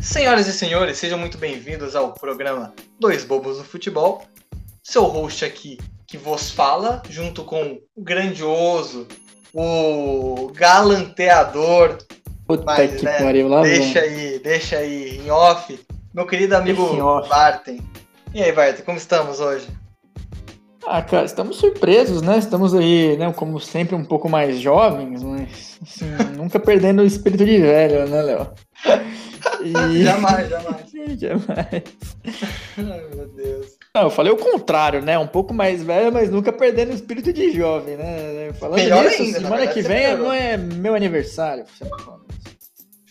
Senhoras e senhores, sejam muito bem-vindos ao programa Dois Bobos no Futebol. Seu host aqui que vos fala, junto com o grandioso, o galanteador. Puta Mas, que né, pariu, lá deixa vem. aí, deixa aí, em off, meu querido amigo. Barten. E aí, Barten, como estamos hoje? Ah, cara, estamos surpresos, né? Estamos aí, né, como sempre, um pouco mais jovens, mas assim, nunca perdendo o espírito de velho, né, Léo? E... Jamais, jamais. Jamais. Ai, meu Deus. Não, eu falei o contrário, né? Um pouco mais velho, mas nunca perdendo o espírito de jovem, né? Falando Melhor nisso, ainda, semana que vem não é meu aniversário. Você.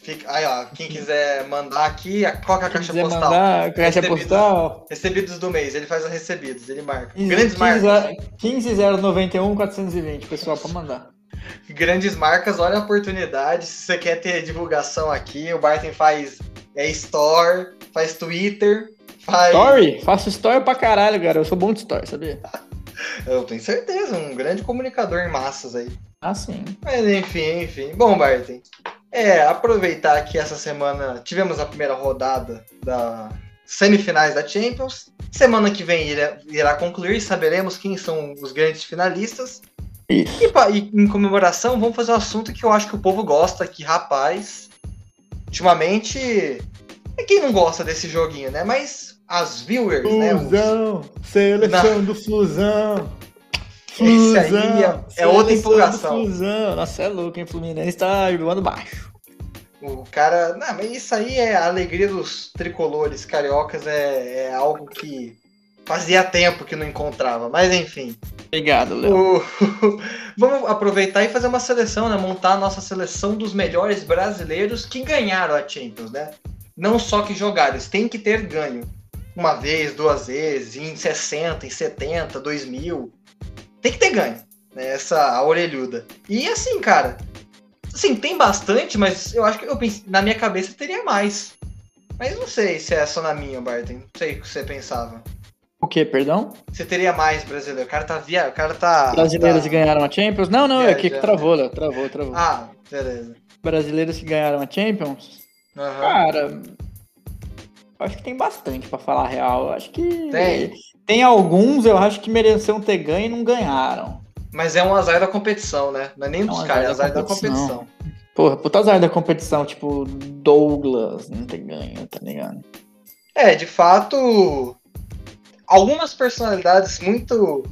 Fica... Aí, ó, quem quiser mandar aqui, qual é a caixa postal? mandar caixa Recebidos. postal, Recebidos do mês, ele faz os recebidos, ele marca. Grandes marcas. 15091 420, pessoal, pra mandar. Grandes marcas, olha a oportunidade. Se você quer ter divulgação aqui, o Barton faz é, Store, faz Twitter, faz. Story? Faço story pra caralho, cara. Eu sou bom de story, sabia? Eu tenho certeza, um grande comunicador em massas aí. Ah, sim. Mas enfim, enfim. Bom, Barton, é, aproveitar que essa semana tivemos a primeira rodada da semifinais da Champions. Semana que vem irá, irá concluir, saberemos quem são os grandes finalistas. E, e em comemoração, vamos fazer um assunto que eu acho que o povo gosta, que rapaz, ultimamente, é quem não gosta desse joguinho, né? Mas as viewers, né? os- Fusão, seleção do Fusão. Esse aí é- é outra empolgação. do Fusão. Nossa, é louco, hein? Fluminense tá voando baixo. O cara. Não, mas isso aí é a alegria dos tricolores cariocas, é, é algo que fazia tempo que não encontrava. Mas enfim. Obrigado, Léo. O- Vamos aproveitar e fazer uma seleção, né? Montar a nossa seleção dos melhores brasileiros que ganharam a Champions, né? Não só que jogaram, eles têm que ter ganho. Uma vez, duas vezes, em 60, em 70, 2000. Tem que ter ganho, né? Essa a orelhuda. E assim, cara, assim, tem bastante, mas eu acho que eu pensei, na minha cabeça teria mais. Mas não sei se é só na minha, Barton. Não sei o que você pensava. O que, perdão? Você teria mais brasileiro. O cara tá via... O cara tá. Brasileiros tá... que ganharam a Champions? Não, não, é que travou, Léo. Travou, travou. Ah, beleza. Brasileiros que ganharam a Champions? Aham. Cara, acho que tem bastante pra falar a real. Eu Acho que Tem. Tem alguns, eu acho que mereciam ter ganho e não ganharam. Mas é um azar da competição, né? Não é nem É um dos azar caras, é da azar da competição. competição. Porra, puta azar da competição, tipo, Douglas não tem ganho, tá ligado? É, de fato, algumas personalidades muito,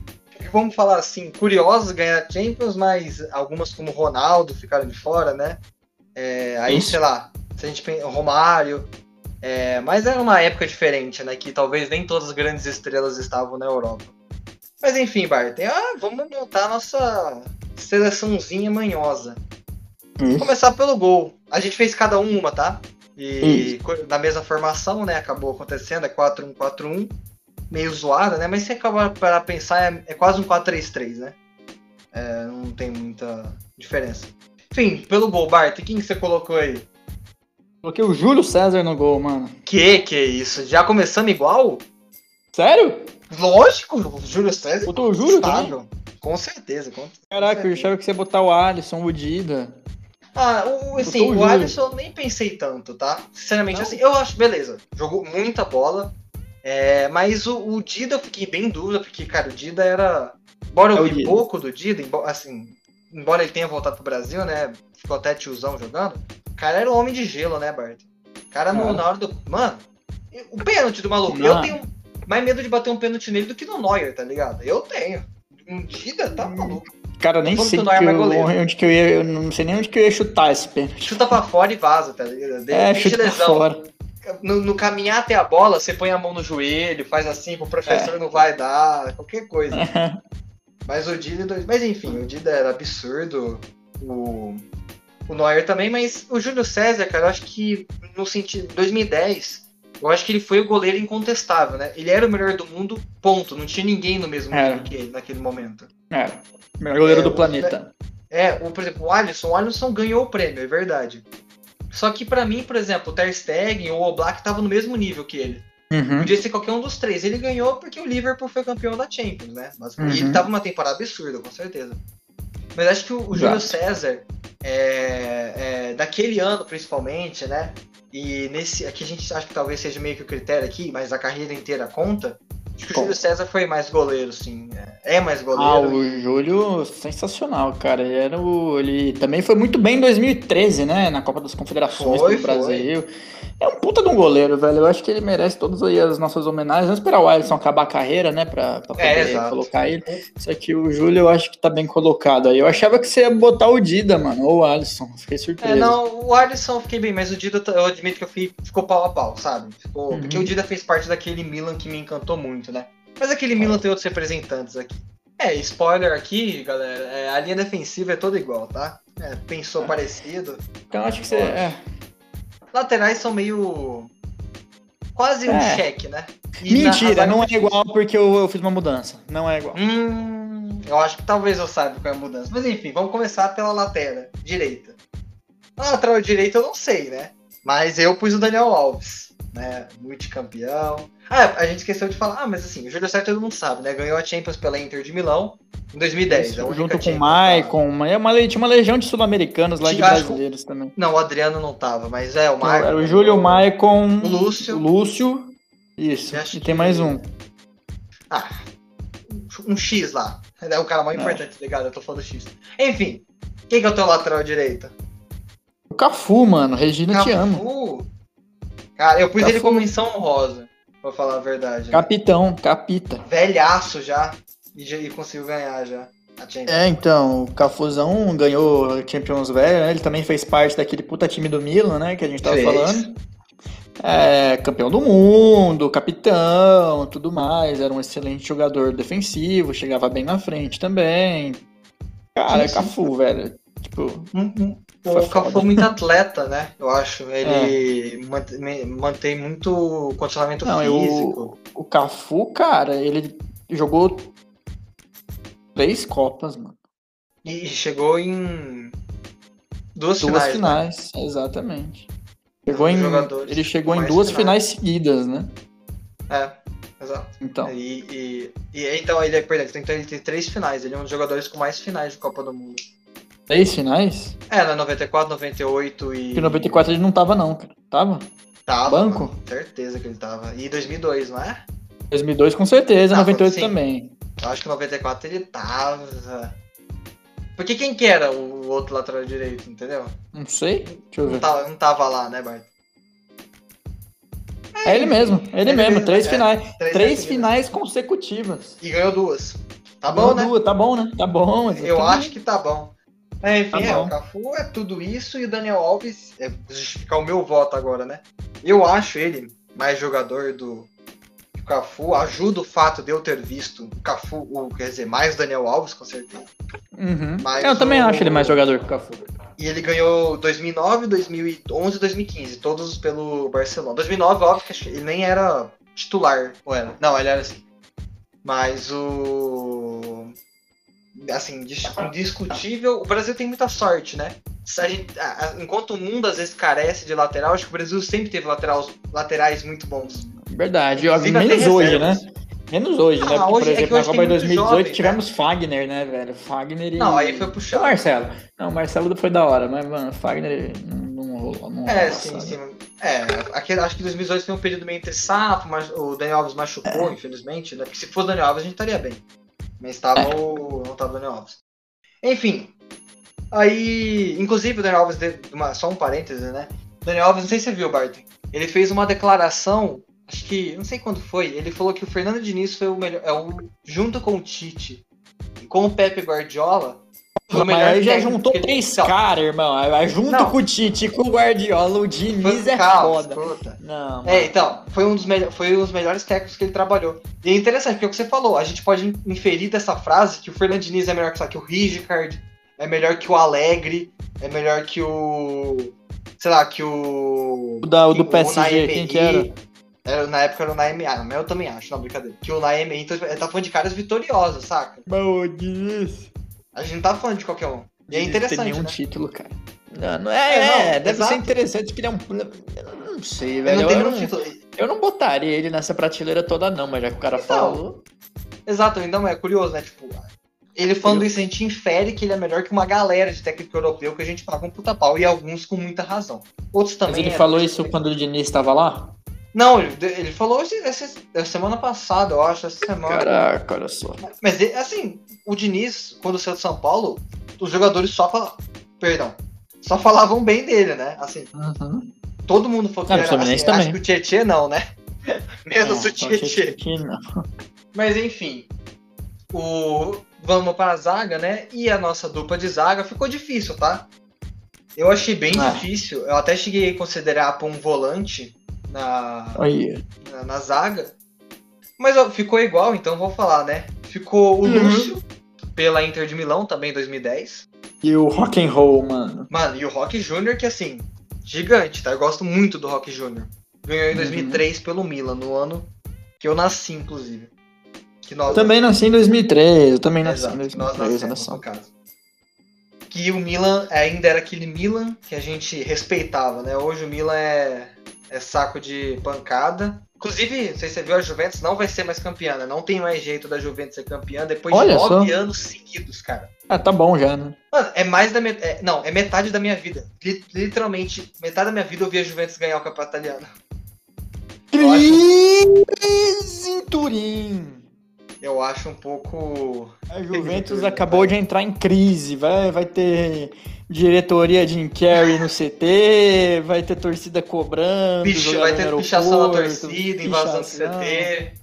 vamos falar assim, curiosas ganharam a Champions, mas algumas como Ronaldo ficaram de fora, né? É, aí, Isso. sei lá, se a gente pensa, Romário, é, mas era uma época diferente, né? Que talvez nem todas as grandes estrelas estavam na Europa. Mas enfim, Bart, ah, vamos montar a nossa seleçãozinha manhosa. Vamos começar pelo gol. A gente fez cada um uma, tá? E co- na mesma formação, né? Acabou acontecendo, é 4-1-4-1. Meio zoada, né? Mas se acabar para pensar, é, é quase um 4-3-3, né? É, não tem muita diferença. Enfim, pelo gol, Bart, quem que você colocou aí? Coloquei o Júlio César no gol, mano. Que que é isso? Já começando igual? Sério? Lógico, o Júlio César. Botou o Júlio também? Com certeza. Com... Caraca, eu achava que você ia botar o Alisson, o Dida. Ah, o, assim, Botou o o. Alisson eu nem pensei tanto, tá? Sinceramente, Não? assim, eu acho, beleza, jogou muita bola, é, mas o, o Dida eu fiquei bem em dúvida, porque, cara, o Dida era. Embora É eu o vi pouco do Dida, assim, embora ele tenha voltado pro Brasil, né? Ficou até tiozão jogando, cara era um homem de gelo, né, Bart? O cara, no- na hora do. Mano, o pênalti do maluco, Não. eu tenho mais medo de bater um pênalti nele do que no Neuer, tá ligado? Eu tenho. Um Dida tá Hum. maluco. Cara, nem sei que o é eu- onde que eu ia. Eu não sei nem onde que eu ia chutar esse pênalti. Chuta pra fora e vaza, tá ligado? De- É, chuta pra lesão. fora. no, no caminhar até a bola, você põe a mão no joelho, faz assim, pro professor É. não vai dar, qualquer coisa. Mas o Dida. Mas enfim, o Dida era absurdo. O, o Neuer também, mas o Júlio César, cara, eu acho que no sentido. 2010, eu acho que ele foi o goleiro incontestável, né? Ele era o melhor do mundo, ponto. Não tinha ninguém no mesmo nível que ele naquele momento. É, melhor goleiro É, do o- planeta. É, o, por exemplo, o Alisson. O Alisson ganhou o prêmio, é verdade. Só que pra mim, por exemplo, o Ter Stegen ou o Oblak estavam no mesmo nível que ele. Uhum. Podia ser qualquer um dos três. Ele ganhou porque o Liverpool foi campeão da Champions, né? Mas Uhum. e ele tava numa temporada absurda, com certeza. Mas acho que o, o Júlio. César, é, é, daquele ano principalmente, né? E nesse. Aqui a gente acha que talvez seja meio que o critério aqui, mas a carreira inteira conta. Acho que o Bom. Júlio César foi mais goleiro, sim. É é mais Ah, goleiro. o Júlio, sensacional, cara. Ele, era o, ele também foi muito bem em 2013, né? Na Copa das Confederações Foi, do Brasil. É um puta de um goleiro, velho. Eu acho que ele merece todas aí as nossas homenagens. Vamos esperar o Alisson acabar a carreira, né? Pra, pra É, poder exato. colocar ele. Só que o Júlio eu acho que tá bem colocado aí. Eu achava que você ia botar o Dida, mano. Ou o Alisson. Fiquei surpreso. É, não, o Alisson eu fiquei bem, mas o Dida eu admito que eu fui, ficou pau a pau, sabe? Ficou, Uhum. Porque o Dida fez parte daquele Milan que me encantou muito, né? Mas aquele Milan tem outros representantes aqui. É, spoiler aqui, galera, é, a linha defensiva é toda igual, tá? É, pensou parecido. Então acho que você. É. Laterais são meio. Quase um É. cheque, né? E na- Mentira, a zaga- não é igual porque eu, eu fiz uma mudança. Não é igual. Hum, eu acho que talvez eu saiba qual é a mudança. Mas enfim, vamos começar pela lateral direita. A lateral direita eu não sei, né? Mas eu pus o Daniel Alves, né? Multicampeão. Ah, a gente esqueceu de falar, ah, mas assim, o Júlio César todo mundo sabe, né? Ganhou a Champions pela Inter de Milão em 2010. a única Junto com o Maicon, uma, é uma, tinha uma legião de sul-americanos lá de brasileiros também. Não, o Adriano não tava, mas é, o Marco. Era o Júlio, o Maicon, O Lúcio. o Lúcio. Isso. E tem que- mais um. Ah, um X lá. É o cara mais É. importante, tá ligado? Eu tô falando X. Enfim, quem que é o teu lateral direita? O Cafu, mano. Regina, te amo. Cafu. Cara, eu pus Cafu. ele como menção honrosa, pra falar a verdade. né? Capitão, capita. Velhaço já e, já. e conseguiu ganhar já a Champions. É, então, o Cafuzão ganhou a Champions velho, né? Ele também fez parte daquele puta time do Milan, né? Que a gente tava Fez. falando. É, campeão do mundo, capitão, tudo mais. Era um excelente jogador defensivo, chegava bem na frente também. Cara, Sim, sim. Cafu, velho. Tipo, Hum, hum. Foi O Cafu foi muito atleta, né? Eu acho. É. Ele me- mantém muito condicionamento não, físico. o Cafu, cara, ele jogou três Copas, mano. E chegou em duas, Duas finais. finais, né? exatamente. Chegou em, ele chegou em duas finais. finais seguidas, né? É, exato. Então, E, e- e então ele é, perdão, então ele tem três finais. Ele é um dos jogadores com mais finais de Copa do Mundo. três finais? É, na 94, 98 e. Porque em 94 ele não tava, não, cara. Tava? Tava, Banco? mano, certeza que ele tava. E 2002, não é? 2002 com certeza, Ah, 98 sim. também. Eu acho que 94 ele tava. Porque quem que era o outro lateral direito, entendeu? Não sei. Deixa eu Não ver. tava, não tava lá, né, Bart? É ele mesmo, ele, Ele mesmo. mesmo, Três é. finais. Três Três seguidas. finais consecutivas. E ganhou duas. Tá bom, né? Duas, Tá bom, né? Tá bom. Eu exatamente. acho que tá bom. É, enfim, Tá é, bom. o Cafu é tudo isso e o Daniel Alves, é justificar o meu voto agora, né? Eu acho ele mais jogador do Cafu, ajuda o fato de eu ter visto o Cafu, o, quer dizer, mais o Daniel Alves, com certeza. Uhum. Eu também o- acho ele mais jogador que o Cafu. E ele ganhou 2009, 2011 e 2015, todos pelo Barcelona. 2009, óbvio que ele nem era titular, ou era? Não, ele era assim. Mas o. Assim, dis- indiscutível. O Brasil tem muita sorte, né? Gente- enquanto o mundo às vezes carece de lateral, acho que o Brasil sempre teve laterais, laterais muito bons. Verdade. Até Menos hoje, reservas. né? Menos hoje, Ah, né? Porque, hoje- por é exemplo, na hoje tem Copa de muito 2018 jovem, tivemos Fagner, né, velho? Fagner e. Não, aí foi E o puxado. Marcelo. Não, o Marcelo foi da hora, mas, mano, Fagner não, não rolou. Não É, rolou, sim, sabe? sim. É, aquele, acho que 2018 foi um período meio entre safo, mas o Daniel Alves É. machucou, infelizmente, né? Porque se fosse o Daniel Alves, a gente estaria bem. Mas tava É. o. não tava o Daniel Alves. Enfim. Aí. Inclusive o Daniel Alves, deu uma- só um parêntese, né? Daniel Alves, não sei se você viu, Barton. Ele fez uma declaração, acho que. não sei quando foi. Ele falou que o Fernando Diniz foi o melhor. É o, junto com o Tite e com o Pepe Guardiola. foi o Mas melhor aí já juntou três caras, irmão. Aí Junto Não. com o Tite e com o Guardiola, o Diniz é calma, foda. Não, mano. É, então, foi um, dos foi um dos melhores técnicos que ele trabalhou. E é interessante, porque é o que você falou, a gente pode inferir dessa frase que o Fernando Diniz é melhor que, que o Rijkaard, é melhor que o Alegre, é melhor que o. sei lá, que o. O, da, o do PSG, quem que era? Era, na época era o Naime, ah, mas eu também acho, não, brincadeira. Que o Naime, então ele tá falando de caras vitoriosos, saca? Bom, Diniz. A gente não tá falando de qualquer um. E é Diniz tem interessante, nenhum né? título, cara. Não, não é, É, não, é, deve exato. ser interessante que ele é um. Eu não sei, velho. não tem eu, não, eu não botaria ele nessa prateleira toda, não, mas já que o cara Então, falou. Exato, então é curioso, né? Tipo, ele falando isso, a gente infere que ele é melhor que uma galera de técnico europeu que a gente paga um puta pau, e alguns com muita razão. Outros Mas também. ele é- falou isso quando o Diniz estava lá? Não, ele, ele falou esse- essa semana passada, eu acho, essa semana. Caraca, olha só. Mas, assim, o Diniz, quando saiu de São Paulo, os jogadores só falavam. Perdão. Só falavam bem dele, né? Assim, Uhum. todo mundo falou que era. Assim, acho também. que o Tietchan não, né? Menos É, o Tietchan. Mas enfim. O... Vamos para a zaga, né? E a nossa dupla de zaga ficou difícil, tá? Eu achei bem Ah. difícil. Eu até cheguei a considerar para um volante na, na, na zaga. Mas ó, ficou igual, então vou falar, né? Ficou o Uhum. Lúcio, pela Inter de Milão, também em 2010. E o rock and roll, mano. Mano, e o Rock Júnior, que assim, gigante, tá? Eu gosto muito do Rock Júnior. Ganhou em Uhum. 2003 pelo Milan, no ano que eu nasci, inclusive. Que nós Também nasci em 2003, eu também nasci Exato, em que nós 2003, olha nascemos, no caso. Que o Milan ainda era aquele Milan que a gente respeitava, né? Hoje o Milan é, é saco de pancada. Inclusive, não sei se você viu, a Juventus não vai ser mais campeã, né? Não tem mais jeito da Juventus ser campeã depois Olha de nove só. anos seguidos, cara. Ah, tá bom já, né? Mano, é mais da metade. não, é metade da minha vida. Li- literalmente, metade da minha vida eu vi a Juventus ganhar o campeonato italiano. Crise em Turim. Eu acho um pouco. A Juventus acabou de entrar em crise. Vai, vai ter diretoria de Carrey no CT, vai ter torcida cobrando. Jogador vai ter pichação na torcida, invasão do. CT,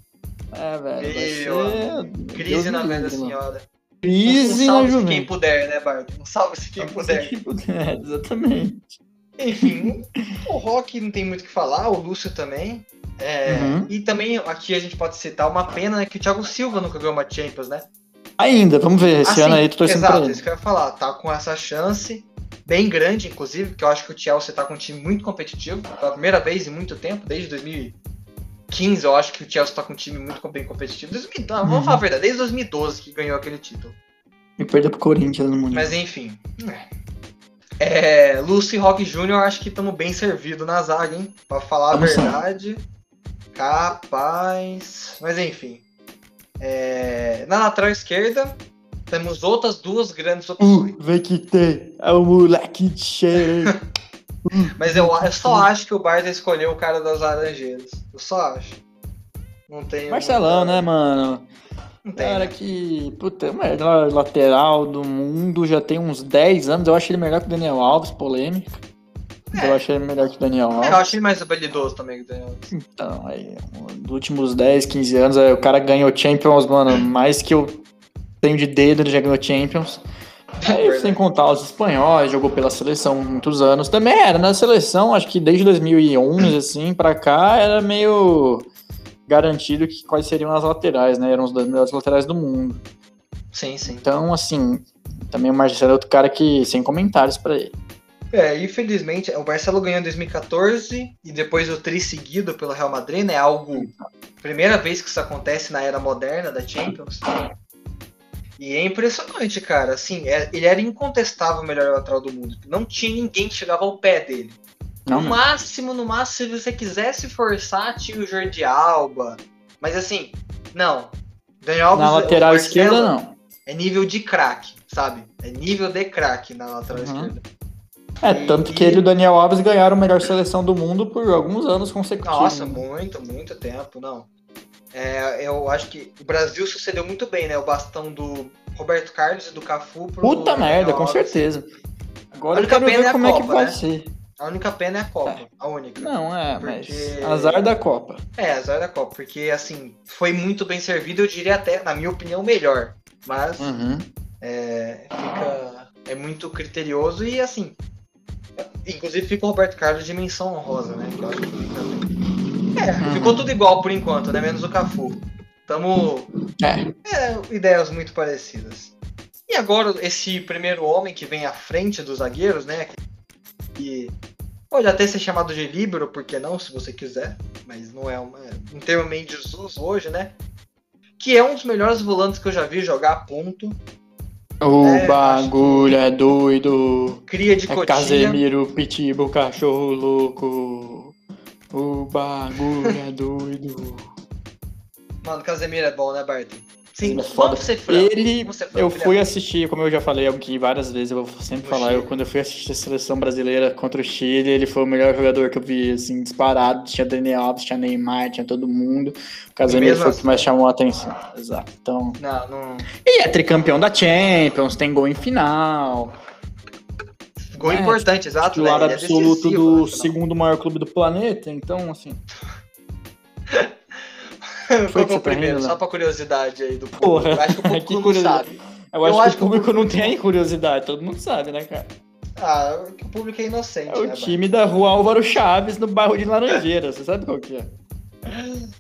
É, velho. Meu crise Deus na velha senhora. Crise um na salve-se Juventus. quem puder, né, Bart? Um salve-se quem puder. É, exatamente. Enfim, o Rock não tem muito o que falar, o Lúcio também. É, Uhum. E também aqui a gente pode citar uma pena né, que o Thiago Silva nunca ganhou uma Champions, né? Ainda, vamos ver. Esse Assim, ano aí tô torcendo Exato, pra ele. isso que eu ia falar. Tá com essa chance bem grande, inclusive, porque eu acho que o Chelsea tá com um time muito competitivo. Pela primeira vez em muito tempo, desde 2015, eu acho que o Chelsea tá com um time muito bem competitivo. 2000, não, Uhum. Vamos falar a verdade, desde 2012 que ganhou aquele título. E perdeu pro Corinthians no Mundial. Mas enfim. É, Lúcio e Rock Jr. acho que estamos bem servidos na zaga, hein? Pra falar Tamo a verdade. Capaz. Mas enfim. É, na lateral esquerda, temos outras duas grandes opções. Uh, vê que tem. É o moleque cheio. Mas eu, eu só acho que o Barça escolheu o cara das Laranjeiras. Eu só acho. Não tem. Marcelão, né, mano? Não tem. Cara né? que, puta, é o melhor lateral do mundo, já tem uns 10 anos. Eu acho ele melhor que o Daniel Alves, polêmica. É. Eu acho ele melhor que o Daniel É, Alves. eu acho ele mais habilidoso também que o Daniel. Então, aí, nos últimos 10, 15 anos, aí, o cara ganhou Champions, mano, mais que eu tenho de dedo, ele já ganhou Champions. Aí, Verdade. sem contar os espanhóis, jogou pela seleção muitos anos. Também era na seleção, acho que desde 2011, assim, pra cá, era meio garantido que quais seriam as laterais, né? Eram os dois melhores laterais do mundo. Sim, sim. Então, assim, também o Marcelo é outro cara que, sem comentários pra ele. É, infelizmente, o Marcelo ganhou em 2014 e depois o tri seguido pelo Real Madrid, né? Algo. Primeira vez que isso acontece na era moderna da Champions. E é impressionante, cara. Assim, é- ele era incontestável o melhor lateral do mundo. Não tinha ninguém que chegava ao pé dele. Não, no máximo, no máximo, se você quisesse forçar, tinha o Jordi Alba. Mas assim, não. Daniel Alves, Na lateral esquerda, não. É nível de craque, sabe? É nível de craque na lateral Uhum. esquerda. É, tanto que ele e o Daniel Alves ganharam a melhor seleção do mundo por alguns anos consecutivos. Nossa, muito, muito tempo, não. É, eu acho que o Brasil sucedeu muito bem, né? O bastão do Roberto Carlos e do Cafu pro Puta Daniel merda, com Alves. certeza. A Agora eu única quero pena é ver a como é que Copa, vai né? ser. A única pena é a Copa, a única. Não, é, Porque- mas azar da Copa. É, azar da Copa, porque assim, foi muito bem servido, eu diria até, na minha opinião, melhor. Mas Uhum. é, fica. É muito criterioso e assim. Inclusive fica o Roberto Carlos de menção honrosa, né? Que eu acho que fica bem. É, Uhum. ficou tudo igual por enquanto, né? Menos o Cafu. Tamo. É. É, ideias muito parecidas. E agora, esse primeiro homem que vem à frente dos zagueiros, né? Que pode até ser chamado de líbero, por que não, se você quiser. Mas não é uma, um termo meio desuso hoje, né? Que é um dos melhores volantes que eu já vi jogar, ponto. O É, bagulho é doido. Cria de É Cotia. Casemiro, Pitbull, cachorro louco. O bagulho é doido. Mano, Casemiro é bom, né, Bart? Sim, Ele é foda. franco. Ele, franco, eu é fui assistir, como eu já falei aqui várias vezes, eu vou sempre No falar, eu, quando eu fui assistir a seleção brasileira contra o Chile, ele foi o melhor jogador que eu vi, assim, disparado. Tinha Daniel Alves, tinha Neymar, tinha todo mundo. O Casemiro foi o assim- que mais chamou a atenção. Exato. Então, Não, não. e é tricampeão da Champions, tem gol em final. Gol É, importante, exato. Titular né? É absoluto decisivo do final. segundo maior clube do planeta, então, assim. Que que é você o primeiro? rindo, Só né? pra curiosidade aí do público. Porra, Eu acho que o público que não curiosidade. sabe. Eu, Eu acho, acho que que o público não público- tem curiosidade, todo mundo sabe, né, cara? Ah, que o público é inocente, É o né, time da rua Álvaro Chaves, no bairro de Laranjeira, você sabe qual que é?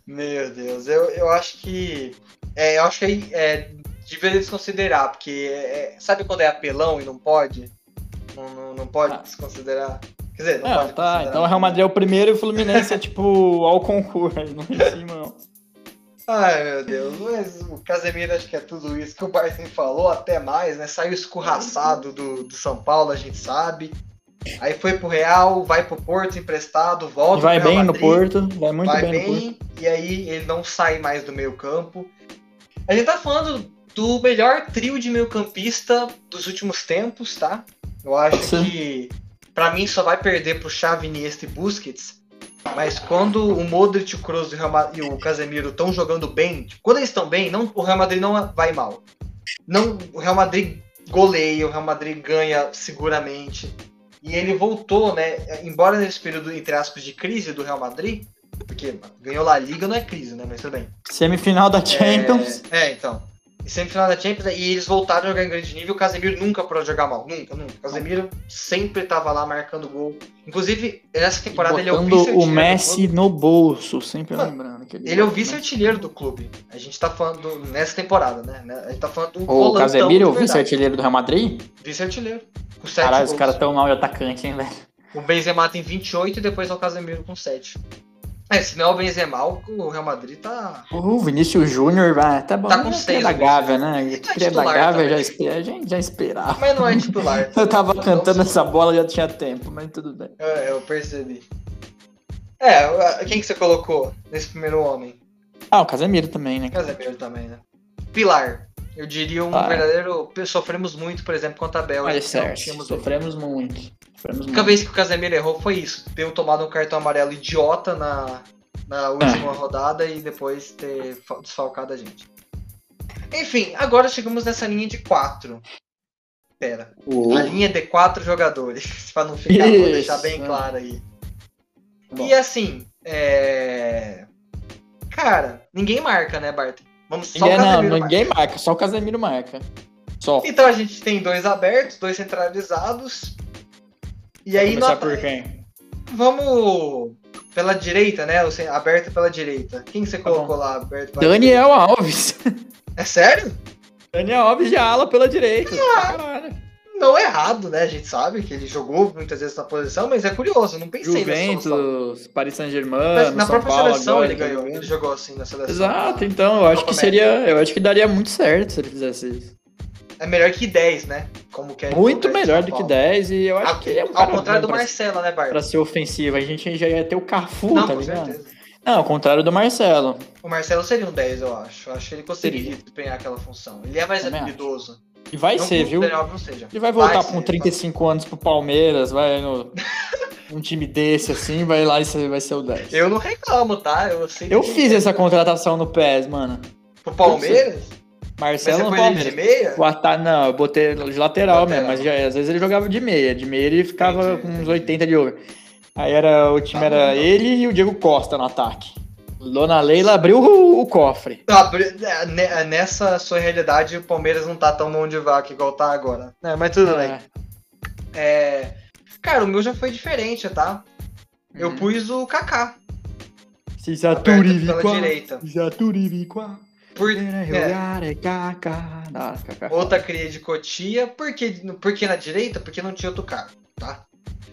Meu Deus, eu, eu acho que. É, eu acho que é, deveria desconsiderar, porque é, sabe quando é apelão e não pode? Não, não, não pode Ah. desconsiderar. Quer dizer, não Ah, pode tá, então o Real Madrid é o primeiro e o Fluminense é tipo ao concurso, não em cima, não. Ai, meu Deus, mas o Casemiro acho que é tudo isso que o Barton falou, até mais, né? Saiu escorraçado do, do São Paulo, a gente sabe. Aí foi pro Real, vai pro Porto emprestado, volta vai bem no Madrid, Porto, vai muito vai bem, bem, no Porto. e aí ele não sai mais do meio campo. A gente tá falando do melhor trio de meio campista dos últimos tempos, tá? Eu acho ser. que pra mim só vai perder pro Xavi, Iniesta e Busquets. Mas quando o Modric, o Kroos e o, Casemiro estão jogando bem, tipo, quando eles estão bem, não, o Real Madrid não vai mal. Não, o Real Madrid goleia, o Real Madrid ganha seguramente. E ele voltou, né? Embora nesse período, entre aspas, de crise do Real Madrid, porque ganhou La Liga não é crise, né? Mas tudo bem. Semifinal da Champions. É, é, então. Semifinal da Champions, e eles voltaram a jogar em grande nível. O Casemiro nunca parou de jogar mal. Nunca, nunca. O Casemiro sempre tava lá marcando gol. Inclusive, nessa temporada ele é o vice-artilheiro o do Messi clube. no bolso, sempre Mano, lembrando. que Ele é o né? vice-artilheiro do clube. A gente tá falando do- nessa temporada, né? A gente tá falando do O Casemiro, de o vice-artilheiro do Real Madrid? Vice-artilheiro. Com 7 Caralho, gols. os caras tão mal de atacante, hein, velho? O Benzema tem 28 e depois é o Casemiro com 7. É, se não é o Benzema, o Real Madrid tá... O Vinícius Júnior, vai, tá bom. Tá com é seis da. Gávea, né? Tá Cria da Gávea, já espera, a gente já esperava. Mas não é titular. Eu tava cantando essa bola, já tinha tempo, mas tudo bem. É, eu percebi. É, quem que você colocou nesse primeiro homem? Ah, o Casemiro também, né? Casemiro também, né? Pilar. Eu diria um Ah. verdadeiro. Sofremos muito, por exemplo, contra a Bélgica. Não certo. Sofremos muito. Sofremos A única muito. vez que o Casemiro errou foi isso. Ter tomado um cartão amarelo idiota na, na última É. rodada e depois ter fa- desfalcado a gente. Enfim, agora chegamos nessa linha de quatro. Pera. O- A linha de quatro jogadores. pra não ficar, vou deixar bem claro aí. Bom. E assim, é. Cara, ninguém marca, né, Bart? Vamos só o não, ninguém marca, só o Casemiro marca. Só. Então a gente tem dois abertos, dois centralizados. E aí Começar nós por quem? vamos pela direita, né? Aberto pela direita. Quem você Tá colocou lá aberto pela Daniel Alves. direita? É sério? Daniel Alves de ala pela direita. Ah. Caralho. Não é errado, né? A gente sabe que ele jogou muitas vezes na posição, mas é curioso, não pensei. Juventus, Paris Saint-Germain, na São própria Paulo seleção ele ganhou, ele jogou assim na seleção. Exato, então eu acho que seria, eu acho que daria muito certo se ele fizesse isso. É melhor que 10, né? Como que é Muito melhor do que Paulo. 10 e eu acho Ao, que ele é um ao contrário do Marcelo, né, Bart? pra ser ofensivo. A gente já ia ter o Cafu, Não, tá ligado? certeza. Não, ao contrário do Marcelo. O Marcelo seria um 10, eu acho. Eu acho que ele conseguiria Seria. desempenhar aquela função. Ele é mais Também habilidoso. E vai não ser, viu? Ele vai voltar ser, com 35 anos pro Palmeiras, vai no um time desse assim, vai lá e vai ser o 10. Eu não reclamo, tá? Eu, Eu fiz essa contratação no PES, mano. Pro Palmeiras? Marcelo você no ele de Palmeiras. meia? O. Não, eu botei de lateral, Lateral. mesmo, mas já- às vezes ele jogava de meia. De meia ele ficava Entendi, com uns entendi. 80 de over. Aí era, o time Tá era bom. ele e o Diego Costa no ataque. Dona Leila abriu o, o cofre. Abri- é, ne- Nessa sua realidade, o Palmeiras não tá tão mão de vaca igual tá agora. É, mas tudo bem. É. É... Cara, o meu já foi diferente, tá? Eu Uhum. pus o Kaká. Se Aberto saturivi pela qua. direita. Se. Por... É, é. Ah, caca. outra cria de Cotia. Por que, por que na direita? Porque não tinha outro cara, tá?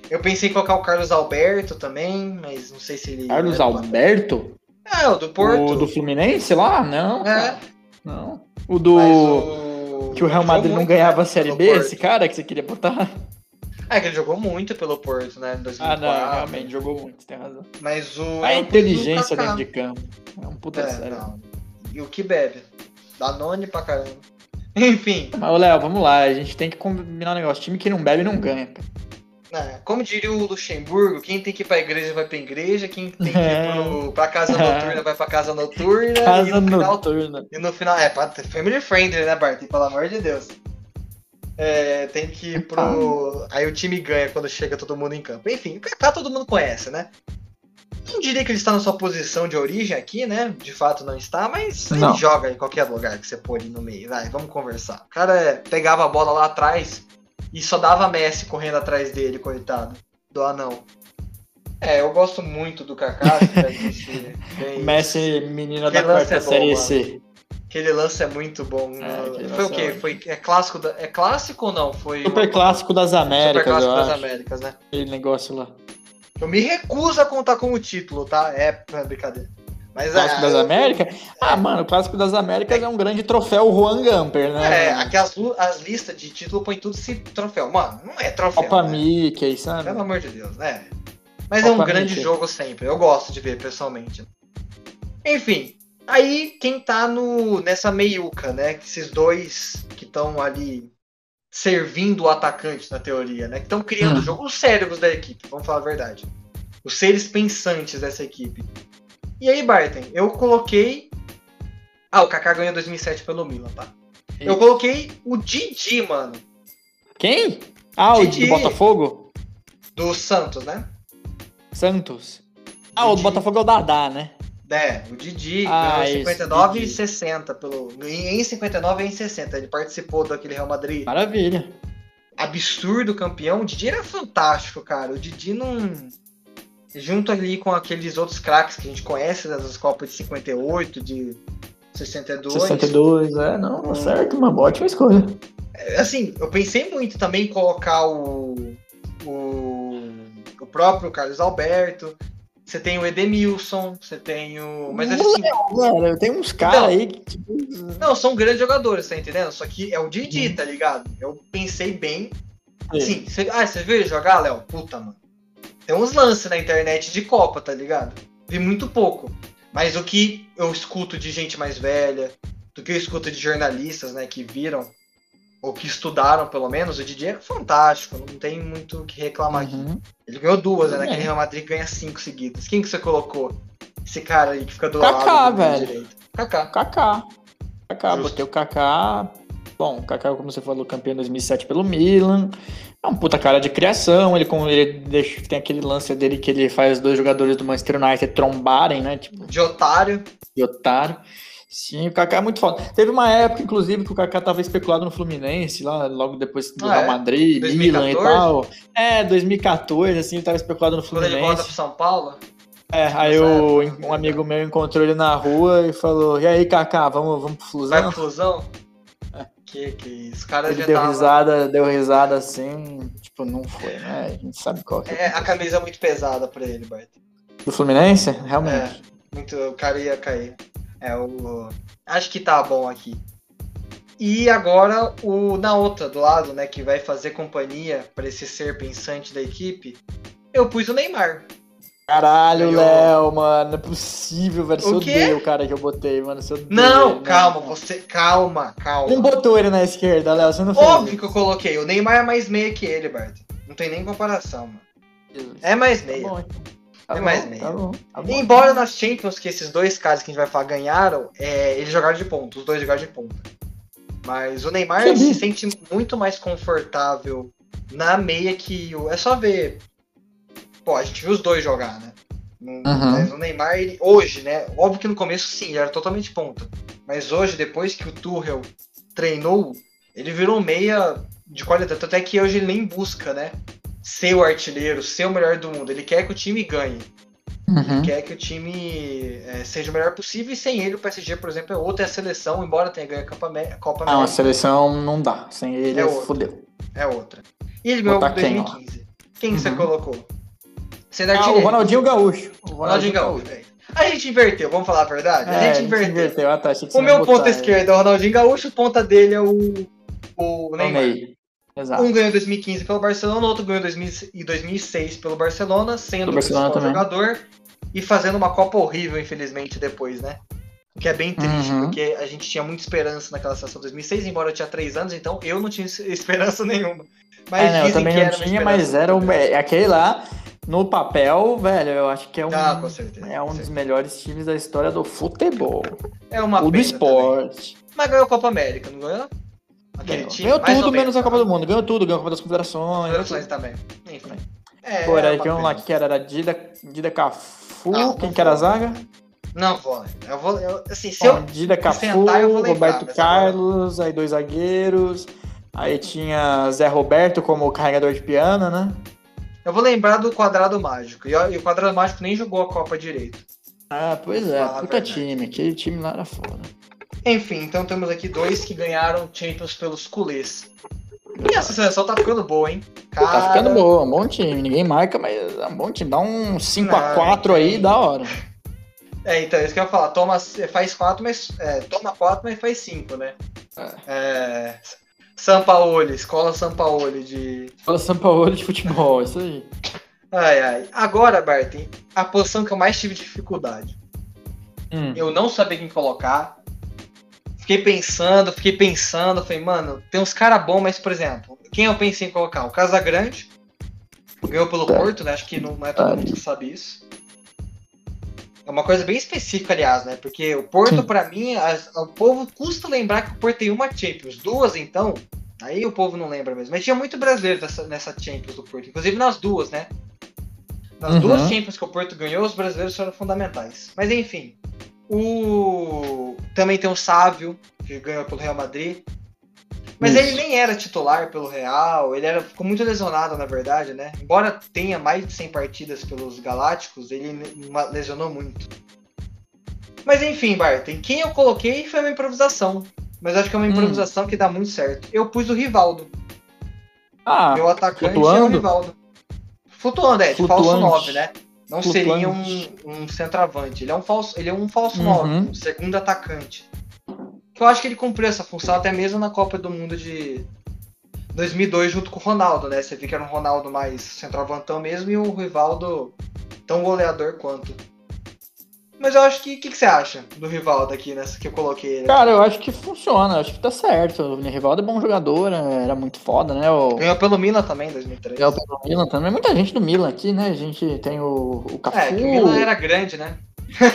Eu pensei em colocar o Carlos Alberto também, mas não sei se ele. Carlos Alberto? É, o do Porto. O do Fluminense lá? Não. É. Não. O do. o. Que o Real Madrid não ganhava a Série B, esse cara que você queria botar? É que ele jogou muito pelo Porto, né? Em 2004. Ah, não, realmente, jogou muito, tem razão. Mas o. A é inteligência dentro de campo. É um puta É, sério. não. E o que bebe? Danone pra caramba. Enfim, Mas, Léo, vamos lá, a gente tem que combinar um negócio. Time que não bebe não ganha, cara. Né, como diria o Luxemburgo, quem tem que ir pra igreja vai pra igreja, quem tem que É. ir pro, pra casa noturna vai pra casa noturna. e Casa no final noturna. E no final, é, family friendly, né, Bart? Pelo amor de Deus. É, tem que ir pro. Aí o time ganha quando chega todo mundo em campo. Enfim, o Kaká todo mundo conhece, né? Não diria que ele está na sua posição de origem aqui, né? De fato não está, mas ele Não. joga em qualquer lugar que você pôr ele no meio. Vai, vamos conversar. O cara é, pegava a bola lá atrás e só dava Messi correndo atrás dele, coitado. Do anão. É, eu gosto muito do Kaká, Messi, menina da quarta é bom, série mano. C. Aquele lance é muito bom. É, foi o quê? é Foi, é clássico da, É clássico ou não? Foi Super clássico das Américas, Super clássico eu das acho. Américas, né? Aquele negócio lá. Eu me recuso a contar como título, tá? É, é brincadeira. Mas Clássico é, das Américas? Ah, mano, o Clássico das Américas é um grande troféu Juan Gamper, né? É, aqui as, as listas de título põem tudo esse troféu. Mano, não é troféu. Copa né? Mickey, sabe? Pelo amor de Deus, né? Mas é um grande Mickey. jogo sempre. Eu gosto de ver pessoalmente. Enfim, aí quem tá no, nessa meiuca, né? Esses dois que estão ali servindo o atacante na teoria, né? Que estão criando Hum. o jogo, os cérebros da equipe, vamos falar a verdade. Os seres pensantes dessa equipe. E aí, Barton, eu coloquei. Ah, o Kaká ganhou em 2007 pelo Milan, tá? Eu coloquei o Didi, mano, Quem? Ah, o Didi. do Botafogo? do Santos, né? Santos. Ah, o do Didi. Botafogo é o Dadá, né? É, o Didi Ah, ganhou em isso, 59 Didi. e 60 pelo. Em em 59 e em 60. Ele participou daquele Real Madrid Maravilha. absurdo campeão. O Didi era fantástico, cara. O Didi não. Junto ali com aqueles outros craques que a gente conhece das Copas de 58, de 62. 62, é, não, tá certo, uma ótima escolha. Assim, eu pensei muito também em colocar o. O, o próprio Carlos Alberto. Você tem o Edemilson, você tem o. Mas assim. Mano, tem uns caras aí que, tipo, Não, são grandes jogadores, tá entendendo? Só que é o Didi, Uhum. tá ligado? Eu pensei bem. É. Sim, você, ah, você viu ele jogar, Léo? Puta, mano. Tem uns lances na internet de Copa, tá ligado? Vi muito pouco. Mas o que eu escuto de gente mais velha, do que eu escuto de jornalistas, né, que viram, ou que estudaram pelo menos, o Didi é fantástico, não tem muito o que reclamar aqui. Uhum. Ele ganhou duas, né? É. Naquele Real Madrid ganha cinco seguidas. Quem que você colocou? Esse cara aí que fica do Kaká, lado do velho. direito. Kaká. Kaká. Kaká, Justo. botei o Kaká. Bom, o Kaká, como você falou, campeão em 2007 pelo Milan. É um puta cara de criação. Ele, ele deixa, tem aquele lance dele que ele faz dois jogadores do Manchester United trombarem, né? Tipo, De otário. de otário. Sim, o Kaká é muito foda. Teve uma época, inclusive, que o Kaká tava especulado no Fluminense, lá logo depois do Ah, Real é? Madrid, 2014? Milan e tal. É, 2014, assim, ele tava especulado no Quando ele volta Fluminense. pro São Paulo. É, aí época, um amigo meu encontrou ele na rua e falou: E aí, Kaká, vamos, vamos pro Vai Flusão? pro Flusão? Que que isso? O cara Ele já deu tava... risada, deu risada assim, tipo, não foi, né? A gente sabe qual que É, a camisa é muito pesada pra ele, Bart. Do Fluminense? Realmente. Muito, o cara ia cair. É o. Acho que tá bom aqui. E agora o na outra do lado, né, que vai fazer companhia pra esse ser pensante da equipe, eu pus o Neymar. Caralho. Léo, mano, não é possível, velho. Você odeia o cara que eu botei, mano. Você odeia Não, calma, você, calma, calma. Não botou ele na esquerda, Léo, você não fez Óbvio que eu coloquei. O Neymar é mais meia que ele, Bart. Não tem nem comparação, mano. É mais Tá meia. bom, então. Tá É bom, mais meio. Tá bom, tá. Embora nas Champions, que esses dois caras que a gente vai falar ganharam, é, eles jogaram de ponta, os dois jogaram de ponta. Mas o Neymar se sente muito mais confortável na meia que o. É só ver. Pô, a gente viu os dois jogar, né? Uhum. Mas o Neymar, ele- hoje, né? Óbvio que no começo sim, ele era totalmente ponta. Mas hoje, depois que o Tuchel treinou, ele virou meia de qualidade. Tanto é que hoje ele nem busca, né? Ser o artilheiro, ser o melhor do mundo. Ele quer que o time ganhe Uhum. quer que o time é, seja o melhor possível e sem ele o PSG, por exemplo, é outra seleção, embora tenha ganho a Copa, Amé- Copa Não, a América, seleção não dá. Sem ele, É fodeu. é outra. E ele ganhou em Botar quem, ó? 2015. Quem, você Uhum. colocou? Sendo Ah, o artilheiro. Ronaldinho Gaúcho. O Ronaldinho Gaúcho. é. A gente inverteu, vamos falar a verdade? a É, gente inverteu. inverteu. Ah, tá, achei que você O meu botar, ponta é, é o Ronaldinho Gaúcho, o ponta dele é o, o o Neymar. Ney. Exato. Um ganhou em 2015 pelo Barcelona, outro ganhou em 2000 e 2006 pelo Barcelona, sendo o Barcelona principal também. jogador e fazendo uma Copa horrível, infelizmente, depois, né? O que é bem triste, Uhum. porque a gente tinha muita esperança naquela seleção de 2006, embora eu tinha 3 anos, então eu não tinha esperança nenhuma. Mas É, não, eu também que não tinha, mas era um, grande. é, aquele lá, no papel, velho, eu acho que é um, Ah, certeza. é um dos certeza. melhores times da história do futebol. É uma Ou do esporte. também. Mas ganhou a Copa América, não ganhou? Aquele Ganhou, time, ganhou tudo menos a Copa do? Mundo. Ganhou tudo, ganhou a Copa das Confederações. Confederações também. Enfim. É, era é lá que era, era Dida, Dida Cafu, quem que era a zaga? Não vou. Eu vou. eu- assim, se Bom, eu. Dida Cafu, sentar, eu vou Roberto Carlos, aí dois zagueiros. Aí tinha Zé Roberto como carregador de piano, né? Eu vou lembrar do quadrado mágico. E, o quadrado mágico nem jogou a Copa direito. Ah, pois é, Ah, puta time. Aquele time lá era foda. Enfim, então temos aqui dois que ganharam Champions pelos culês. E essa seleção tá ficando boa, hein? Tá Cara, ficando boa, um bom time. Ninguém marca, mas é um bom time. Dá um 5x4 Não, aí, da hora. É, então, isso que eu ia falar. Toma, faz quatro, mas. É, toma quatro, mas faz cinco, né? É. Sampaoli, escola Sampaoli de. São Paulo de futebol, isso aí. Ai, ai. Agora, Barton, a posição que eu mais tive dificuldade. Hum. Eu não sabia quem colocar. Fiquei pensando, fiquei pensando. Falei, mano, tem uns caras bons, mas, por exemplo, quem eu pensei em colocar? O Casagrande. Ganhou pelo Tá. Porto, né? Acho que não é todo mundo que sabe isso. Uma coisa bem específica, aliás, né? Porque o Porto, pra mim, as- o povo custa lembrar que o Porto tem uma Champions. Duas, então. Aí o povo não lembra mesmo. Mas tinha muito brasileiro nessa, nessa Champions do Porto. Inclusive nas duas, né? Nas Uhum. duas Champions que o Porto ganhou, os brasileiros foram fundamentais. Mas enfim. O... Também tem o Sávio, que ganhou pelo Real Madrid. Mas Isso. ele nem era titular pelo Real, ele era, ficou muito lesionado, na verdade, né? Embora tenha mais de 100 partidas pelos Galácticos, ele lesionou muito. Mas enfim, Barton, quem eu coloquei foi uma improvisação. Mas acho que é uma Hum. improvisação que dá muito certo. Eu pus o Rivaldo. Ah, Meu atacante é o flutuando? Rivaldo. Flutuando, é, de falso Flutuante. 9, né? Não seria um, Flutuante. um centroavante. Ele é um falso, ele é um falso Uhum. 9, um segundo atacante. Eu acho que ele cumpriu essa função até mesmo na Copa do Mundo de 2002 junto com o Ronaldo, né? Você viu que era um Ronaldo mais centroavantão mesmo e o Rivaldo tão goleador quanto. Mas eu acho que. O que, que você acha do Rivaldo aqui nessa que eu coloquei? ele? cara, eu acho que funciona, acho que tá certo. O Rivaldo é bom jogador, né? era muito foda, né? O... Ganhou pelo Milan também em 2003. Ganhou pelo Milan também. Muita gente do Milan aqui, né? A gente tem o, o Cafu. É, que o Milan era grande, né?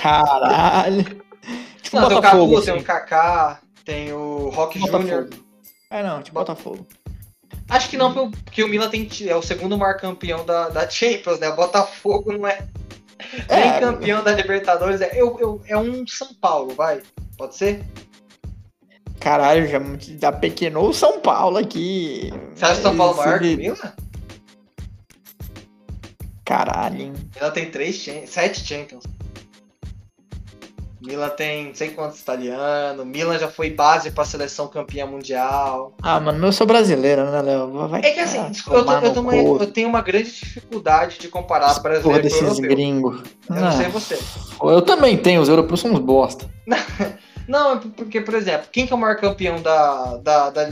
Caralho. Tipo Não, tem o Botafogo, assim. tem o Kaká, tem o Rock Júnior. Botafogo. É, não, tipo Botafogo. Acho que não, porque o Milan tem, é o segundo maior campeão da, da Champions, né? O Botafogo não é nem É. campeão da Libertadores. É, eu, eu- é um São Paulo, vai. Pode ser? Caralho, já, já pequenou o São Paulo aqui. Você acha o São Paulo maior que o Milan? Caralho, Milan tem três, sete Champions. Milan tem não sei quantos italianos. Milan já foi base pra seleção campeã mundial. Ah, mano, eu sou brasileiro, né, Léo? Vai É que assim, eu, tô- eu uma- eu tenho uma grande dificuldade de comparar Porra brasileiro com desses gringos. Eu não Ah, sei você. Eu também tenho, os europeus são uns bosta. Não, é porque, por exemplo, quem que é o maior campeão da, da, da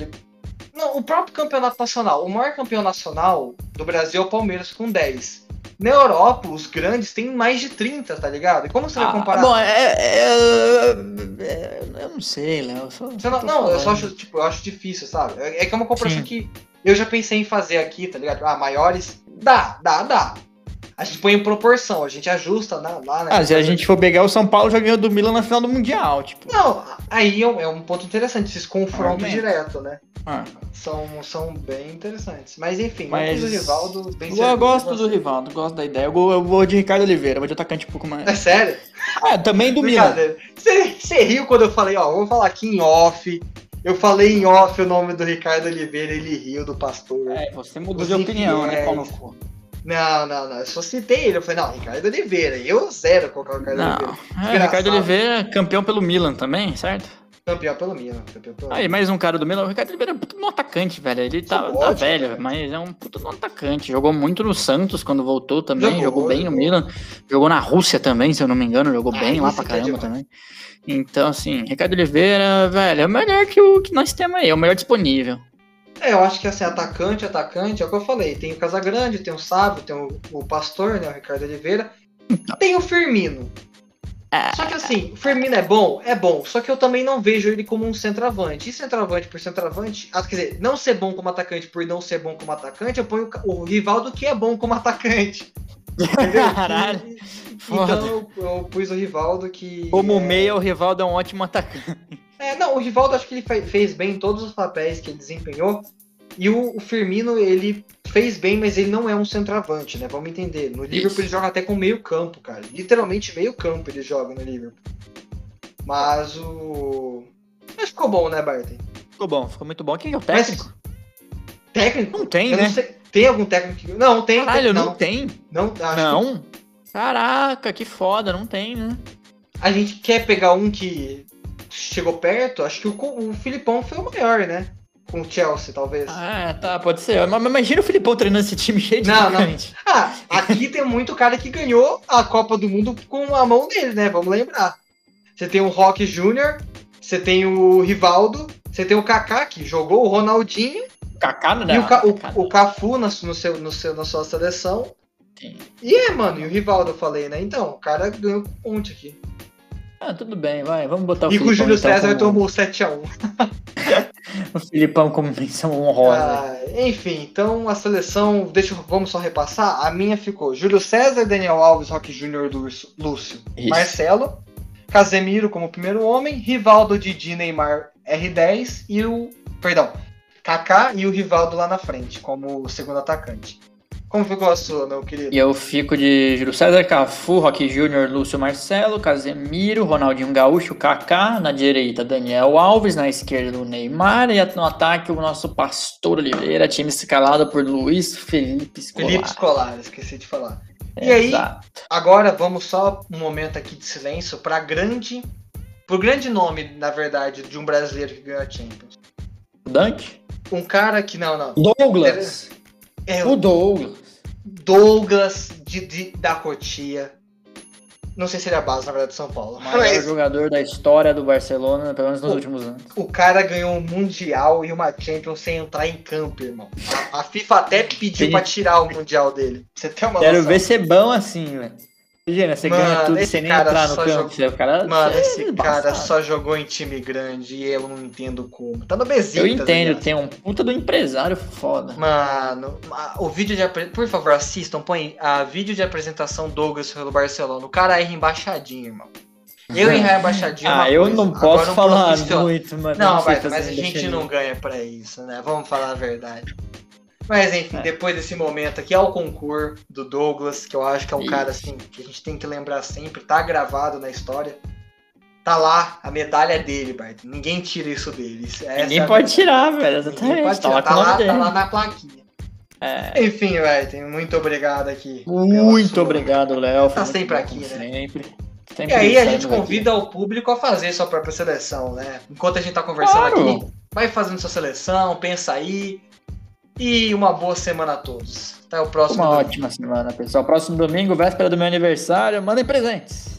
Não, o próprio campeonato nacional. O maior campeão nacional do Brasil é o Palmeiras com 10. Na Europa, os grandes têm mais de 30, tá ligado? E como você vai Ah, comparar? bom, é, é- é- Eu não sei, Léo. eu só- Você não, não, eu só acho, tipo, eu acho difícil, sabe? É é que é uma comparação Sim. que eu já pensei em fazer aqui, tá ligado? Ah, maiores. Dá, dá, dá. A gente põe em proporção, a gente ajusta na- lá, né? Ah, se a gente for pegar o São Paulo, já ganhou do Milan na final do Mundial, tipo. Não, aí é um, é um ponto interessante, esses confrontos direto, né? Ah, São, são bem interessantes. Mas enfim, Mas- eu fiz o Rivaldo bem eu servido, gosto você. do Rivaldo, gosto da ideia. Eu vou, eu vou de Ricardo Oliveira, vou de atacante um pouco mais. É sério? Ah, também do Milan. Você, você riu quando eu falei, ó, vou falar aqui em off. Eu falei em off o nome do Ricardo Oliveira, ele riu do pastor. É, você mudou Os de opinião, né, cu. Não, não, não. Eu só citei ele. Eu falei, não, Ricardo Oliveira. Eu zero colocar o Ricardo Não, Oliveira. é. Ricardo Oliveira, campeão pelo Milan também, certo? Campeão pelo Milan. Campeão pelo Aí, mais um cara do Milan. O Ricardo Oliveira é um puto no atacante, velho. Ele tá, tá ótimo, velho, velho. mas é um puto no atacante. Jogou muito no Santos quando voltou também. Jogou, Jogou, bem no jogou. Milan. Jogou na Rússia também, se eu não me engano. Jogou Ah, bem lá pra é caramba demais. também. Então, assim, Ricardo Oliveira, velho, é o melhor que, o, que nós temos aí. É o melhor disponível. É, eu acho que assim, atacante, atacante, é o que eu falei. Tem o Casagrande, tem o Sábio, tem o, o Pastor, né? O Ricardo Oliveira. Tem o Firmino. É. Só que assim, o Firmino é bom? É bom. Só que eu também não vejo ele como um centroavante. E centroavante por centroavante, ah, quer dizer, não ser bom como atacante por não ser bom como atacante, eu ponho o Rivaldo que é bom como atacante. Entendeu? Caralho. Então eu, eu pus o Rivaldo que. Como é... meia, o Rivaldo é um ótimo atacante. É, não, o Rivaldo acho que ele fe- fez bem em todos os papéis que ele desempenhou. E o, o Firmino, ele fez bem, mas ele não é um centroavante, né? Vamos entender. No Liverpool Isso. ele joga até com meio campo, cara. Literalmente meio campo ele joga no Liverpool. Mas o. Mas ficou bom, né, Barton? Ficou bom, ficou muito bom. Quem é o Mas- técnico? Técnico? Não tem, Eu né? não. Tem algum técnico que. Não, tem. Caralho, tem, não, tem. Não, acho Não. Caraca, que foda, não tem, né? que a gente quer pegar um que chegou perto. Acho que o, o Filipão foi o maior, né? Com o Chelsea, talvez. Ah, tá, pode ser. Mas, imagina o Filipão treinando esse time cheio de Não, não. Ah, aqui tem muito cara que ganhou a Copa do Mundo com a mão dele, né? Vamos lembrar. Você tem o Rock Júnior, você tem o Rivaldo, você tem o Kaká, que jogou o Ronaldinho, Kaká não e o, Ca- o, o Cafu na, no seu, no seu, na sua seleção. Sim. E é, mano, e o Rivaldo eu falei, né? Então, o cara ganhou um monte aqui. Ah, tudo bem, vai. Vamos botar o e com o Júlio então, César como- tomou 7x1. o Filipão como menção honrosa. Ah, enfim, então a seleção, deixa eu- vamos só repassar. A minha ficou Júlio César, Daniel Alves, Roque Júnior, Lúcio, Lúcio Isso. Marcelo, Casemiro como primeiro homem, Rivaldo, Didi, Neymar, R10 e o, perdão, Kaká e o Rivaldo lá na frente como segundo atacante. Como ficou a sua, meu querido? E eu fico de Júlio César, Cafu, Roque Júnior, Lúcio Marcelo, Casemiro, Ronaldinho Gaúcho, Kaká, na direita Daniel Alves, na esquerda o Neymar e no ataque o nosso Pastor Oliveira, time escalado por Luiz Felipe Scolari. Felipe Scolari, esqueci de falar. E aí, Exato. Agora vamos só um momento aqui de silêncio para grande, pro grande nome, na verdade, de um brasileiro que ganhou a Champions. O Dante? Um cara que não, não. Douglas. É O Douglas. Douglas de, de- da Cotia. Não sei se ele é a base, na verdade, de São Paulo. O maior Mas jogador da história do Barcelona, pelo menos nos O- últimos anos. o cara ganhou um Mundial e uma Champions sem entrar em campo, irmão. A, a FIFA até pediu pra tirar o Mundial dele. Você tem uma Quero noção. ver ser bom assim, velho. Imagina, você Mano, ganha tudo sem nem entrar no campo. jogou- Você, cara, Mano, você é esse cara só jogou em time grande e eu não entendo como. Tá no Besiktas. Eu entendo, aliás. tem um puta do empresário foda. Mano, o vídeo de apre- por favor, assistam, põe a vídeo de apresentação Douglas pelo Barcelona. O cara erra embaixadinho, irmão. Eu errar embaixadinho. é uma Ah, eu coisa. não Agora, posso um falar muito, mano. Não, sei mas, mas a gente não ganha pra isso, né? Vamos falar a verdade. Mas enfim, É. depois desse momento aqui, é o concurso do Douglas, que eu acho que é um Isso. cara assim que a gente tem que lembrar sempre, tá gravado na história. Tá lá, a medalha é dele, Bart. Ninguém tira isso dele. Isso- essa Ninguém é pode tirar, velho. Exatamente. pode Tá tirar. lá Tá nome lá, tá lá na plaquinha. É. Enfim, velho, muito obrigado aqui. Muito obrigado, Léo. Tá sempre aqui, né? Sempre. E Sempre aí a gente aqui. convida o público a fazer sua própria seleção, né? Enquanto a gente tá conversando Claro. aqui, vai fazendo sua seleção, pensa aí. E uma boa semana a todos. Até o próximo. Uma domingo. ótima semana, pessoal. Próximo domingo, véspera do meu aniversário, mandem presentes.